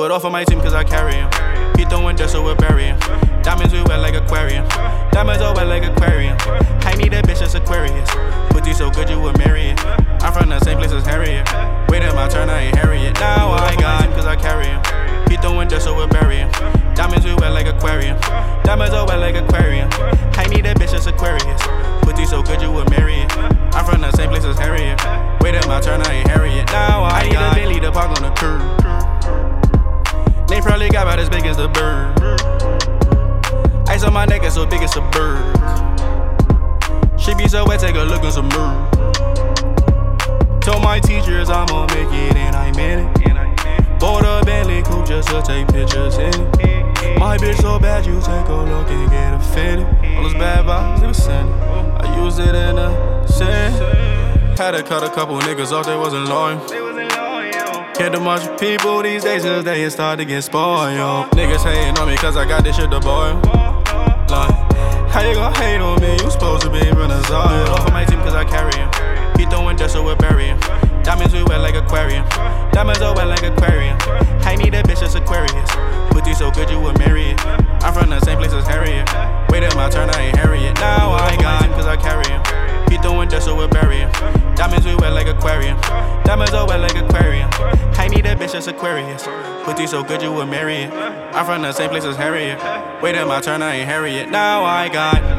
off on my team cause I carry him. He throwing dust so we'll bury him. Diamonds we wet like aquarium. Diamonds are wet like aquarium. I need a bitch that's Aquarius. Pussy so good you would marry it. I'm from the same place as Harriet. Waiting my turn, I ain't Harriet. Now I got him cause I carry him. He throwing dust so we'll bury him. Diamonds we wet like aquarium. Diamonds are wet like aquarium. I need a bitch that's Aquarius. Pussy so good you would marry as the bird. Ice on my neck is so big it's a bird. She be so wet, take a look and some murder. Told my teachers I'ma make it and I'm in it. Bought a Bentley coupe just to take pictures in it. My bitch so bad you take a look and get offended. All those bad vibes they was sending. I used it in a sin. Had to cut a couple niggas off, they wasn't loyal. Can't do much with people these days cause they start to get spoiled. Niggas hating on me cause I got this shit to boil. Like, how you gon' hate on me? You supposed to be running Zion. off of my team cause I carry him. He throwing dust so we'll bury him. Diamonds we wet like aquarium. Diamonds are wet like aquarium. I need a bitch that's Aquarius. Pussy so good you would marry it. I'm from the same place as Harriet. Waiting my turn, I ain't Harriet. Now I got him cause I carry him. He throwing dust so we'll bury him. Diamonds we wet like aquarium. Diamonds are wet like aquarium. Bitch that's Aquarius. Pussy so good you would marry it. I'm from the same place as Harriet. Waiting my turn, I ain't Harriet. Now I got.